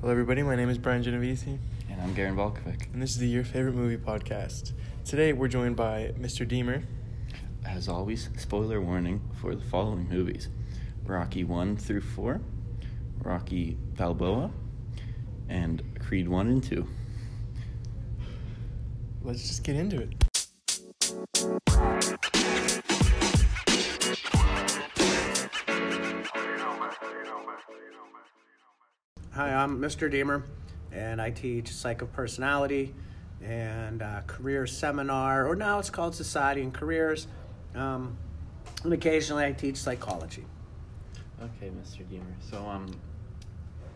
Hello, everybody. My name is Brian Genovese, And I'm Garen Volkovic. and this is the Your Favorite Movie podcast. Today, we're joined by Mr. Deemer. As always, spoiler warning for the following movies Rocky 1 through 4, Rocky Balboa, and Creed 1 and 2. Let's just get into it. Hi, I'm Mr. Deemer, and I teach psychopersonality and uh, career seminar, or now it's called Society and Careers. Um, and occasionally I teach psychology. Okay, Mr. Deemer. So, um,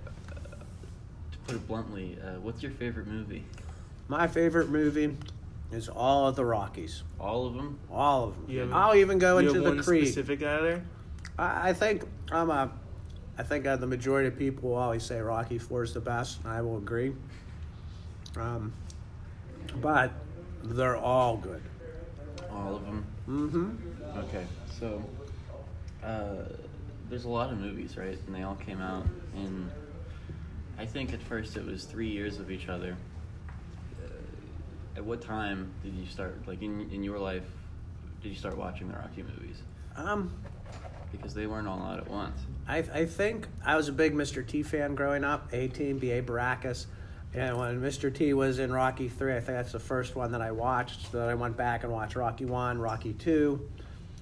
uh, to put it bluntly, uh, what's your favorite movie? My favorite movie is all of the Rockies, All of them? all of them. You have- I'll even go you into have the one Creed. specific out there? I, I think I'm a. I think uh, the majority of people will always say Rocky Four is the best. and I will agree. Um, but they're all good. All of them? Mm-hmm. Okay, so uh, there's a lot of movies, right? And they all came out in. I think at first it was three years of each other. Uh, at what time did you start, like in in your life, did you start watching the Rocky movies? Um, Because they weren't all out at once. I, I think I was a big Mr. T fan growing up. A Team, B.A. Baracus. And when Mr. T was in Rocky 3, I think that's the first one that I watched. So then I went back and watched Rocky 1, Rocky 2.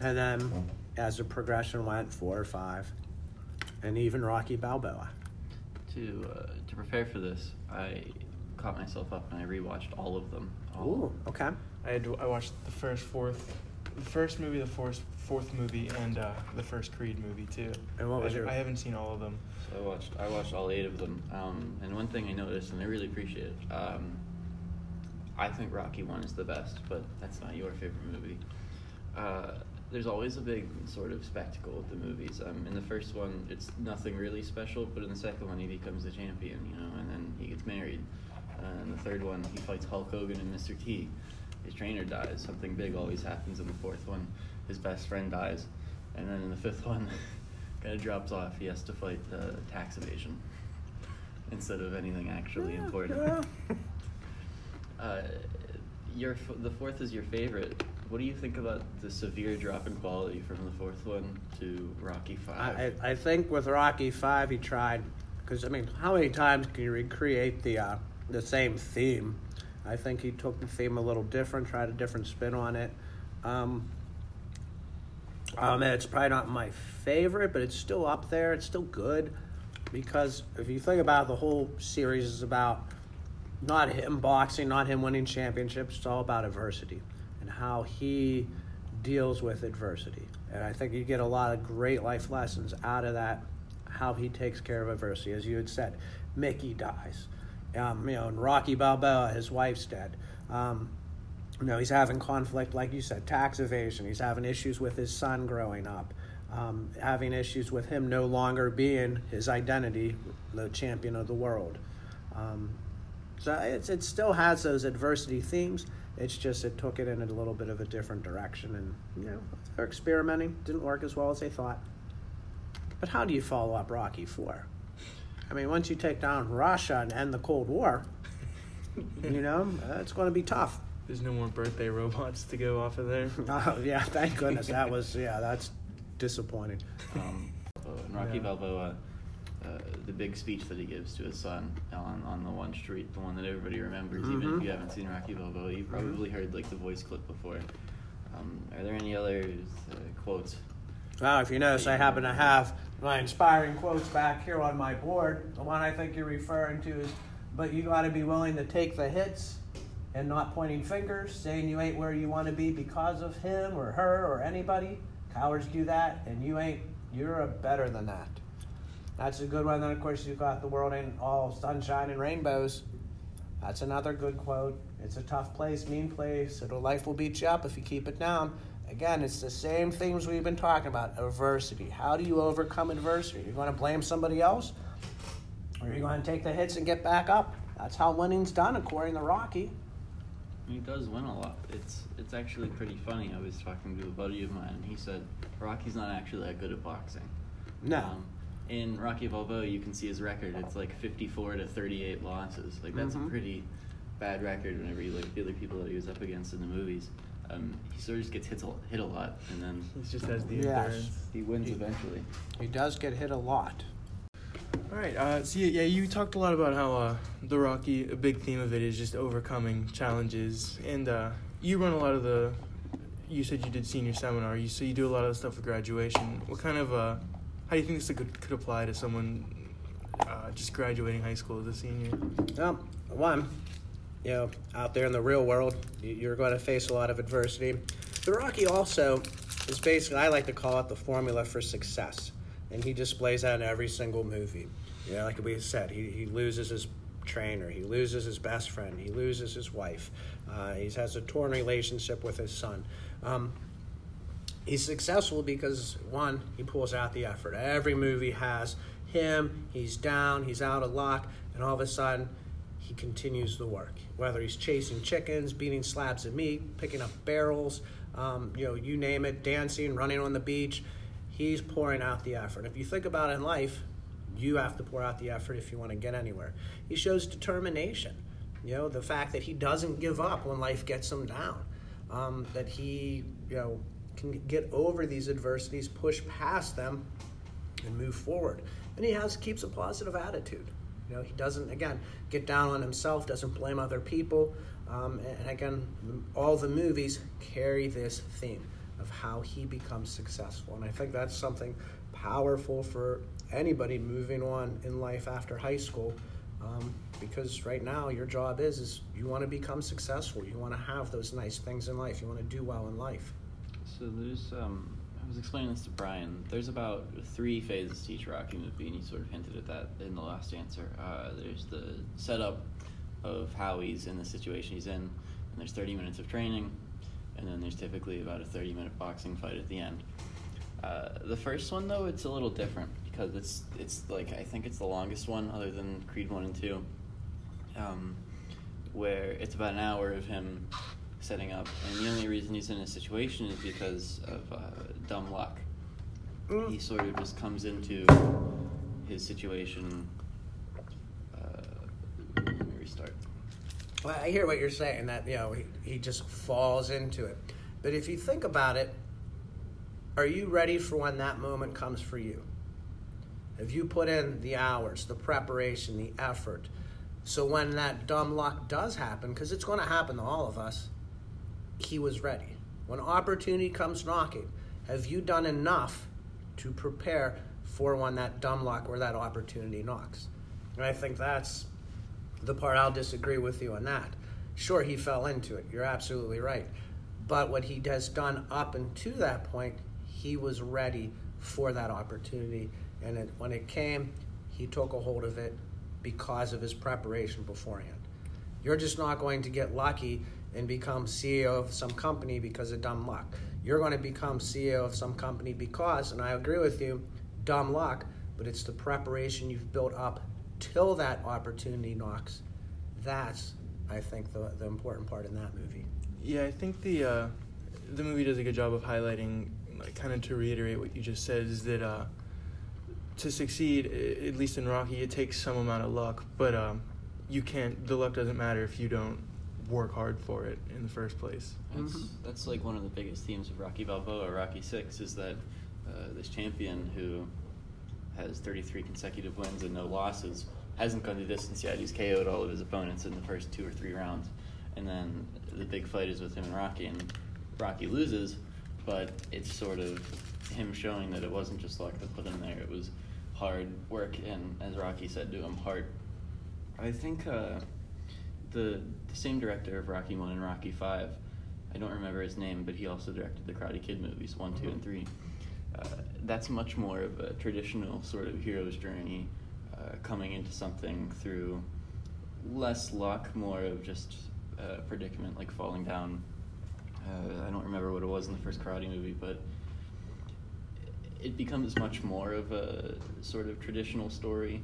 And then as the progression went, 4 or 5. And even Rocky Balboa. To uh, to prepare for this, I caught myself up and I rewatched all of them. All Ooh, okay. I had I watched the first, fourth, the first movie, the fourth, fourth movie, and uh, the first Creed movie too. And what was I, your- I haven't seen all of them. So I watched I watched all eight of them. Um, and one thing I noticed, and I really appreciate it, um, I think Rocky One is the best, but that's not your favorite movie. Uh, there's always a big sort of spectacle with the movies. Um, in the first one, it's nothing really special, but in the second one, he becomes the champion, you know, and then he gets married. Uh, in the third one, he fights Hulk Hogan and Mr. T. His trainer dies. Something big always happens in the fourth one. His best friend dies, and then in the fifth one, kind of drops off. He has to fight uh, tax evasion instead of anything actually Yeah, important. yeah. Uh, your f- the fourth is your favorite. What do you think about the severe drop in quality from the fourth one to Rocky Five? I, I I think with Rocky Five, he tried because I mean, how many times can you recreate the uh, the same theme? I think he took the theme a little different, tried a different spin on it. Um, um, it's probably not my favorite, but it's still up there. It's still good because if you think about it, the whole series is about not him boxing, not him winning championships. It's all about adversity and how he deals with adversity. And I think you get a lot of great life lessons out of that, how he takes care of adversity. As you had said, Mickey dies. Um, you know, and Rocky Balboa, his wife's dead. Um, you know, he's having conflict, like you said, tax evasion. He's having issues with his son growing up, um, having issues with him no longer being his identity, the champion of the world. Um, so it still has those adversity themes. It's just it took it in a little bit of a different direction, and you know they're experimenting. Didn't work as well as they thought. But how do you follow up Rocky Four? I mean, once you take down Russia and end the Cold War, you know uh, it's going to be tough. There's no more birthday robots to go off of there. Oh yeah, thank goodness that was yeah that's disappointing. um, uh, in Rocky Yeah. Balboa, uh, the big speech that he gives to his son on, on the one street, the one that everybody remembers, even Mhm. if you haven't seen Rocky Balboa, you've probably heard like the voice clip before. Um, are there any other uh, quotes? Well, if you notice, I happen to have my inspiring quotes back here on my board. The one I think you're referring to is, "But you got to be willing to take the hits and not pointing fingers, saying you ain't where you want to be because of him or her or anybody. Cowards do that, and you ain't. You're a better than that." That's a good one. Then, of course, you've got the world ain't all sunshine and rainbows. That's another good quote. It's a tough place, mean place. It'll life will beat you up if you keep it down. Again, it's the same things we've been talking about. Adversity. How do you overcome adversity? You're going to blame somebody else, or are you going to take the hits and get back up? That's how winning's done, according to Rocky. He does win a lot. It's it's actually pretty funny. I was talking to a buddy of mine, and he said Rocky's not actually that good at boxing. No. Um, in Rocky Balboa, you can see his record. It's like 54 to 38 losses. Like that's Mhm. a pretty bad record whenever you look at the other people that he was up against in the movies. Um, he sort of just gets hit a, hit a lot, and then He just has the Yes. endurance. he wins eventually. He does get hit a lot. All right. Uh, so yeah, yeah, you talked a lot about how uh, the Rocky, a big theme of it is just overcoming challenges, and uh, you run a lot of the. You said you did senior seminar. You so you do a lot of the stuff with graduation. What kind of uh, how do you think this could could apply to someone uh, just graduating high school as a senior? Well, one, you know, out there in the real world, you- you're going to face a lot of adversity. The Rocky also is basically, I like to call it the formula for success. And he displays that in every single movie. You know, like we said, he, he loses his trainer, he loses his best friend, he loses his wife, uh, he has a torn relationship with his son. Um, he's successful because one, he pulls out the effort. Every movie has him. He's down. He's out of luck, and all of a sudden, he continues the work. Whether he's chasing chickens, beating slabs of meat, picking up barrels, um, you know, you name it, dancing, running on the beach, he's pouring out the effort. If you think about it in life, you have to pour out the effort if you want to get anywhere. He shows determination. You know, the fact that he doesn't give up when life gets him down. Um, that he, you know, can get over these adversities, push past them, and move forward. And he has keeps a positive attitude. You know, he doesn't again get down on himself, doesn't blame other people. Um, and again, all the movies carry this theme of how he becomes successful, and I think that's something powerful for anybody moving on in life after high school. Um, because right now your job is is you want to become successful. You want to have those nice things in life. You want to do well in life. So there's, um, was explaining this to Brian. There's about three phases to each Rocky movie, and he sort of hinted at that in the last answer. Uh, there's the setup of how he's in the situation he's in, and there's 30 minutes of training, and then there's typically about a 30 minute boxing fight at the end. Uh, the first one though, it's a little different because it's it's like I think it's the longest one other than Creed one and two, um, where it's about an hour of him setting up, and the only reason he's in a situation is because of uh, dumb luck. He sort of just comes into his situation. Uh, let me restart. Well, I hear what you're saying that you know he, he just falls into it. But if you think about it, are you ready for when that moment comes for you? Have you put in the hours, the preparation, the effort? So when that dumb luck does happen, because it's going to happen to all of us, he was ready. When opportunity comes knocking, have you done enough to prepare for when that dumb luck or that opportunity knocks? And I think that's the part I'll disagree with you on that. Sure, he fell into it. You're absolutely right. But what he has done up until that point, he was ready for that opportunity. And it, when it came, he took a hold of it because of his preparation beforehand. You're just not going to get lucky and become CEO of some company because of dumb luck. You're going to become CEO of some company because, and I agree with you, dumb luck, but it's the preparation you've built up till that opportunity knocks. That's, I think, the, the important part in that movie. Yeah, I think the uh, the movie does a good job of highlighting, like, kind of to reiterate what you just said, is that uh, to succeed, at least in Rocky, it takes some amount of luck, but um, you can't. The luck doesn't matter if you don't work hard for it in the first place. That's Mhm. that's like one of the biggest themes of Rocky Balboa, Rocky Six, is that uh, this champion who has 33 consecutive wins and no losses hasn't gone the distance yet. He's KO'd all of his opponents in the first two or three rounds, and then the big fight is with him and Rocky, and Rocky loses, but it's sort of him showing that it wasn't just luck that put him there; it was hard work and, as Rocky said to him, heart. I think. Uh, the the same director of Rocky One and Rocky Five. I don't remember his name, but he also directed the Karate Kid movies one, two, and three. Uh, that's much more of a traditional sort of hero's journey, uh, coming into something through less luck, more of just a predicament like falling down. Uh, I don't remember what it was in the first Karate movie, but it becomes much more of a sort of traditional story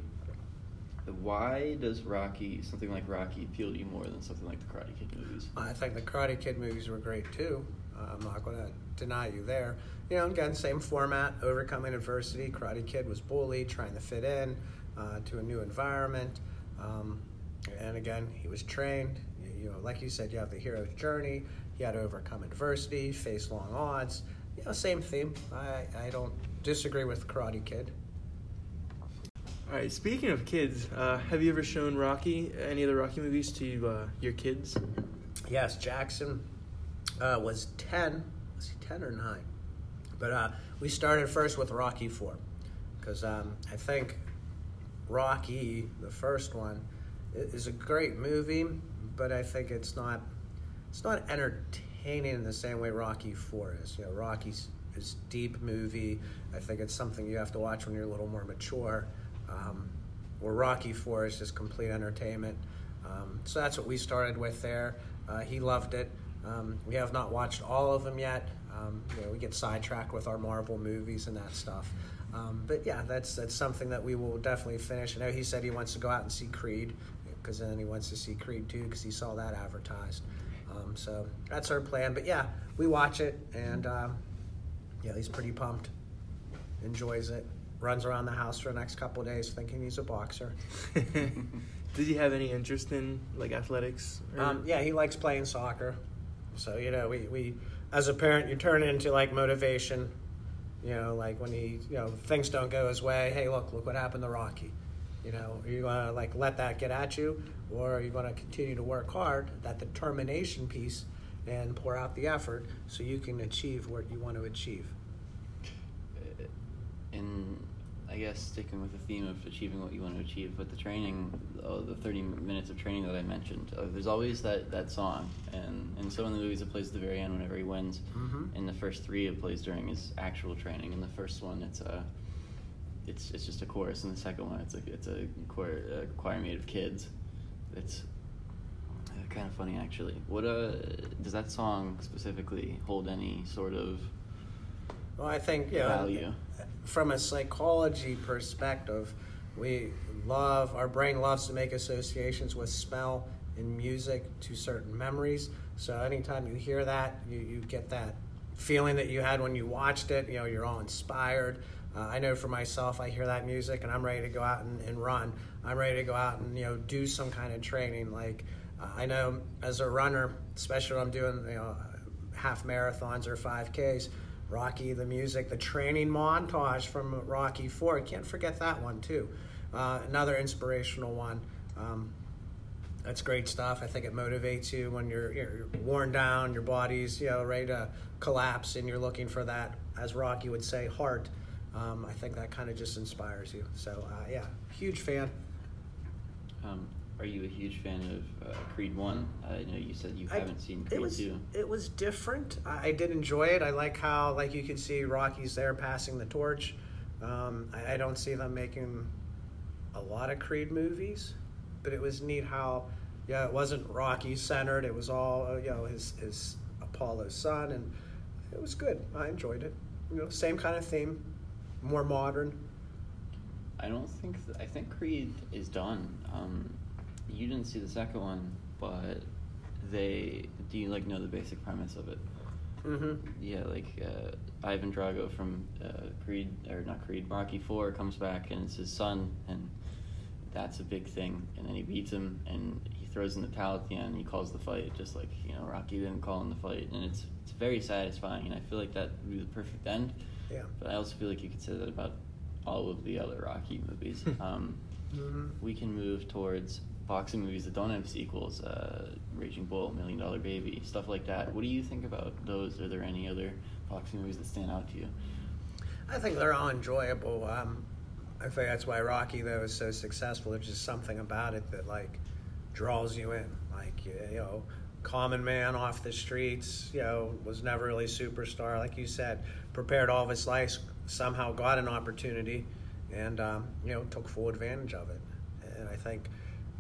why does Rocky, something like Rocky, appeal to you more than something like the Karate Kid movies? I think the Karate Kid movies were great too. Uh, I'm not going to deny you there. You know, again, same format, overcoming adversity. Karate Kid was bullied, trying to fit in uh, to a new environment. Um, and again, he was trained. You, know, like you said, you have the hero's journey. He had to overcome adversity, face long odds. You know, same theme. I, I don't disagree with Karate Kid. All right. Speaking of kids, uh, have you ever shown Rocky, any of the Rocky movies, to uh, your kids? Yes, Jackson uh, was 10. Was he 10 or 9? But uh, we started first with Rocky 4. Because um, I think Rocky, the first one, is a great movie, but I think it's not it's not entertaining in the same way Rocky 4 is. You know, Rocky's is deep movie. I think it's something you have to watch when you're a little more mature. Um, where Rocky 4 is just complete entertainment. Um, so that's what we started with there. Uh, he loved it. Um, we have not watched all of them yet. Um, you know, we get sidetracked with our Marvel movies and that stuff. Um, but yeah, that's that's something that we will definitely finish. I know he said he wants to go out and see Creed because then he wants to see Creed too because he saw that advertised. Um, so that's our plan. But yeah, we watch it and yeah, he's pretty pumped. Enjoys it. Runs around the house for the next couple of days thinking he's a boxer. Did he have any interest in like athletics? or- Um, yeah, he likes playing soccer. So you know, we, we as a parent, you turn it into like motivation. You know, like when he, you know, things don't go his way. Hey, look, look what happened to Rocky. You know, are you gonna like let that get at you, or are you gonna continue to work hard, that determination piece, and pour out the effort so you can achieve what you want to achieve? And I guess sticking with the theme of achieving what you want to achieve, with the training, oh, the 30 minutes of training that I mentioned, uh, there's always that, that song. And in some of the movies, it plays at the very end whenever he wins. Mhm. In the first three, it plays during his actual training. In the first one, it's a, it's, it's just a chorus. In the second one, it's a, it's a choir, a choir made of kids. It's uh, kind of funny, actually. What uh, does that song specifically hold any sort of Well, I think you know, value? from a psychology perspective, we love our brain loves to make associations with smell and music to certain memories. So anytime you hear that, you, you get that feeling that you had when you watched it. You know, you're all inspired. Uh, I know for myself, I hear that music and I'm ready to go out and, and run. I'm ready to go out and you know do some kind of training. Like uh, I know as a runner, especially when I'm doing you know half marathons or 5Ks. Rocky, the music, the training montage from Rocky Four. Can't forget that one too. Uh, another inspirational one. Um, that's great stuff. I think it motivates you when you're, you're worn down, your body's you know ready to collapse, and you're looking for that, as Rocky would say, heart. Um, I think that kind of just inspires you. So uh, yeah, huge fan. Are you a huge fan of uh, Creed One? I know you said you I- haven't seen it Creed was, Two. It was different. I, I did enjoy it. I like how, like, you could see Rocky's there passing the torch. Um, I, I don't see them making a lot of Creed movies, but it was neat how, yeah, it wasn't Rocky centered. It was all, uh, you know, his his Apollo's son, and it was good. I enjoyed it. You know, same kind of theme, more modern. I don't think th- I think Creed is done. Um, you didn't see the second one, but they do you like know the basic premise of it? Mm-hmm. Yeah, like uh, Ivan Drago from uh, Creed or not Creed, Rocky Four comes back and it's his son, and that's a big thing. And then he beats him and he throws in the towel at the end. He calls the fight, just like you know Rocky didn't call in the fight, and it's it's very satisfying. And I feel like that would be the perfect end. Yeah. But I also feel like you could say that about all of the other Rocky movies. um, Mm-hmm. we can move towards boxing movies that don't have sequels, uh, Raging Bull, Million Dollar Baby, stuff like that. What do you think about those? Are there any other boxing movies that stand out to you? I think they're all enjoyable. Um, I think that's why Rocky though is so successful. There's just something about it that like draws you in. Like you know, common man off the streets. You know, was never really superstar. Like you said, prepared all of his life. Somehow got an opportunity, and um, you know took full advantage of it. And I think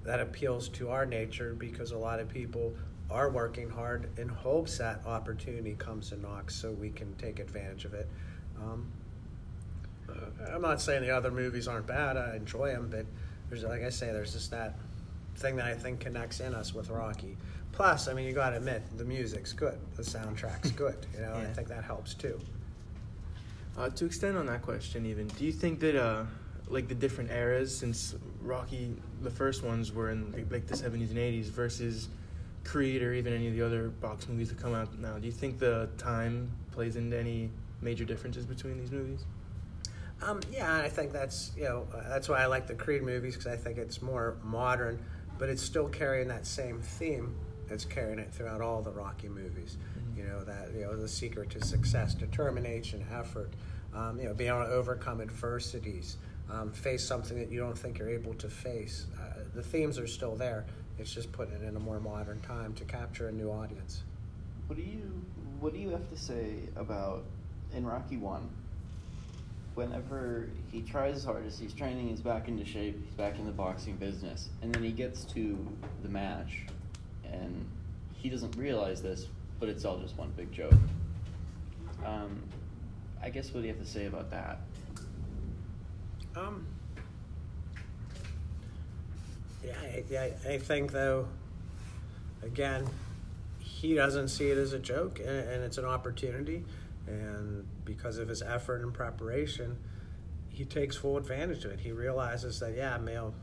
that appeals to our nature because a lot of people are working hard in hopes that opportunity comes and knocks so we can take advantage of it. Um, uh, I'm not saying the other movies aren't bad. I enjoy them, but there's, like I say, there's just that thing that I think connects in us with Rocky. Plus, I mean, you got to admit the music's good, the soundtrack's good. You know, I think that helps too. Uh, to extend on that question, even, do you think that uh, like the different eras, since Rocky, the first ones were in like, like the seventies and eighties, versus Creed or even any of the other box movies that come out now, do you think the time plays into any major differences between these movies? Um, yeah, I think that's you know uh, that's why I like the Creed movies because I think it's more modern, but it's still carrying that same theme. that's carrying it throughout all the Rocky movies. Mhm. You know that you know the secret to success, determination, effort. Um, you know, being able to overcome adversities, um, face something that you don't think you're able to face. Uh, the themes are still there. It's just putting it in a more modern time to capture a new audience. What do you What do you have to say about in Rocky One? Whenever he tries his hardest, he's training, he's back into shape, he's back in the boxing business, and then he gets to the match, and he doesn't realize this, but it's all just one big joke. Um, I guess what do you have to say about that? Um, yeah, I, I, I think though, again, he doesn't see it as a joke, and, and it's an opportunity, and because of his effort and preparation, he takes full advantage of it. He realizes that yeah, Mail.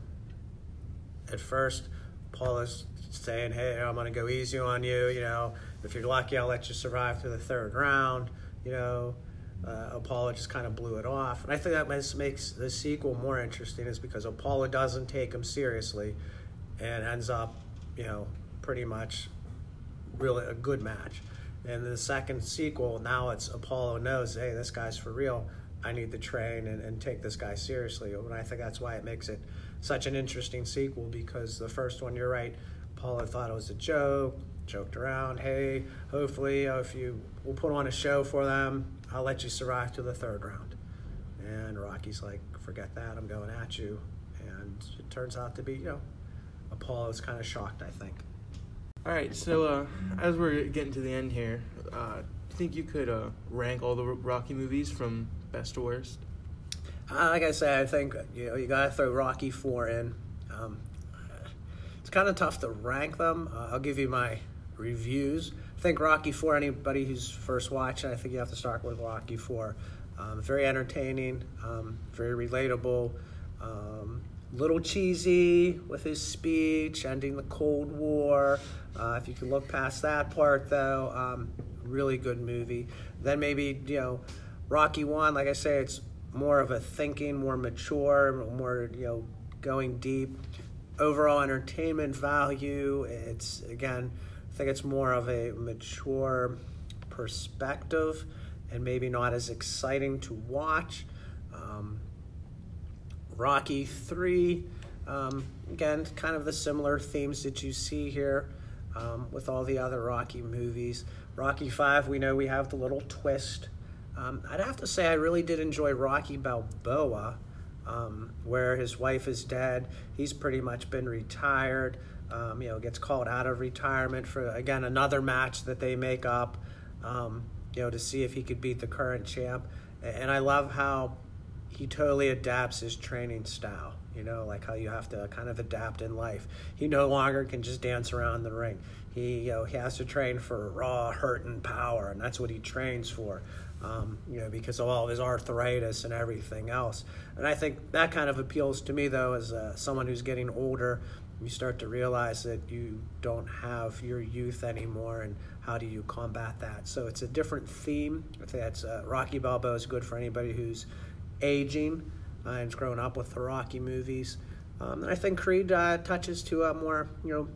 At first, Paul is saying, "Hey, I'm going to go easy on you. You know, if you're lucky, I'll let you survive to the third round." You know, uh, Apollo just kind of blew it off. And I think that makes, the sequel more interesting is because Apollo doesn't take him seriously and ends up, you know, pretty much really a good match. And the second sequel, now it's Apollo knows, hey, this guy's for real. I need to train and, and take this guy seriously. And I think that's why it makes it such an interesting sequel because the first one, you're right, Apollo thought it was a joke, joked around. Hey, hopefully, if you we'll put on a show for them, I'll let you survive to the third round. And Rocky's like, forget that, I'm going at you. And it turns out to be, you know, Apollo's kind of shocked, I think. All right, so uh, as we're getting to the end here, uh, do you think you could uh, rank all the Rocky movies from best to worst? Uh, like I say, I think you know you gotta throw Rocky Four in. Um, it's kind of tough to rank them. Uh, I'll give you my reviews. Think Rocky Four. Anybody who's first watching, I think you have to start with Rocky Four. Um, very entertaining, um, very relatable. Um, little cheesy with his speech, ending the Cold War. Uh, if you can look past that part, though, um, really good movie. Then maybe you know, Rocky One. Like I say, it's more of a thinking, more mature, more you know, going deep. Overall entertainment value. It's again, I think it's more of a mature perspective, and maybe not as exciting to watch. Um, Rocky 3, um, again, kind of the similar themes that you see here um, with all the other Rocky movies. Rocky 5, we know we have the little twist. Um, I'd have to say, I really did enjoy Rocky Balboa, um, where his wife is dead. He's pretty much been retired. Um, you know, gets called out of retirement for again another match that they make up. Um, you know, to see if he could beat the current champ. And I love how he totally adapts his training style. You know, like how you have to kind of adapt in life. He no longer can just dance around the ring. He, you know, he has to train for raw hurt and power, and that's what he trains for. Um, you know, because of all of his arthritis and everything else. And I think that kind of appeals to me, though, as uh, someone who's getting older. You start to realize that you don't have your youth anymore, and how do you combat that? So it's a different theme. I think that's uh, Rocky Balboa is good for anybody who's aging uh, and has grown up with the Rocky movies. Um, and I think Creed uh, touches to a more, you know,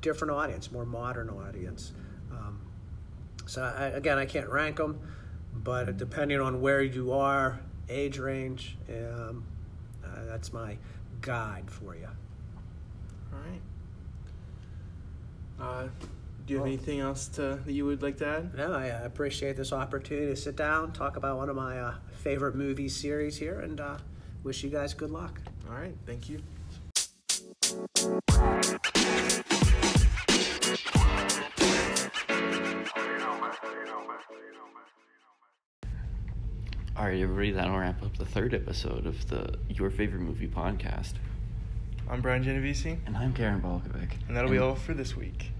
different audience, more modern audience. Um, so I, again, I can't rank them, but depending on where you are, age range, um, uh, that's my guide for you. All right. Uh, do you have Well- anything else to, that you would like to add? No, I uh, appreciate this opportunity to sit down, talk about one of my uh, favorite movie series here, and uh, wish you guys good luck. All right, thank you. All right, everybody, that'll wrap up the third episode of the Your Favorite Movie podcast. I'm Brian Genovese, And I'm Karen Balkovic. and that'll be all for this week.